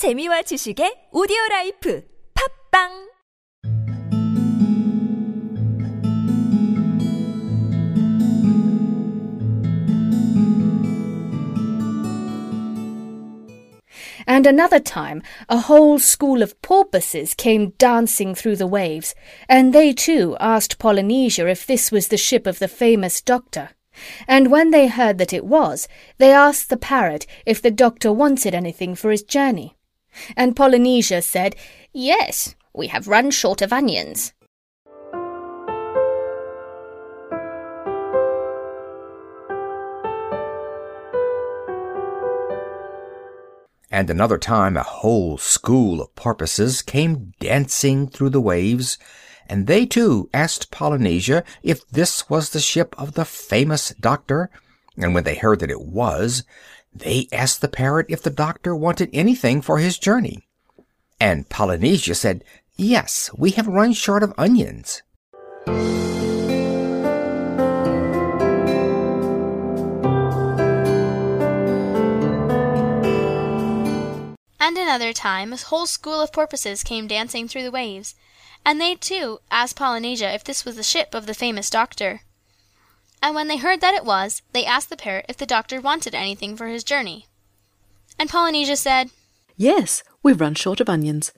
재미와 지식의 오디오 라이프 팝빵 And another time, a whole school of porpoises came dancing through the waves, and they too asked Polynesia if this was the ship of the famous doctor. And when they heard that it was, they asked the parrot if the doctor wanted anything for his journey. And Polynesia said, Yes, we have run short of onions. And another time a whole school of porpoises came dancing through the waves, and they too asked Polynesia if this was the ship of the famous doctor, and when they heard that it was, they asked the parrot if the doctor wanted anything for his journey. And Polynesia said, Yes, we have run short of onions. And another time a whole school of porpoises came dancing through the waves, and they too asked Polynesia if this was the ship of the famous doctor. And when they heard that it was, they asked the parrot if the doctor wanted anything for his journey. And Polynesia said, Yes, we've run short of onions.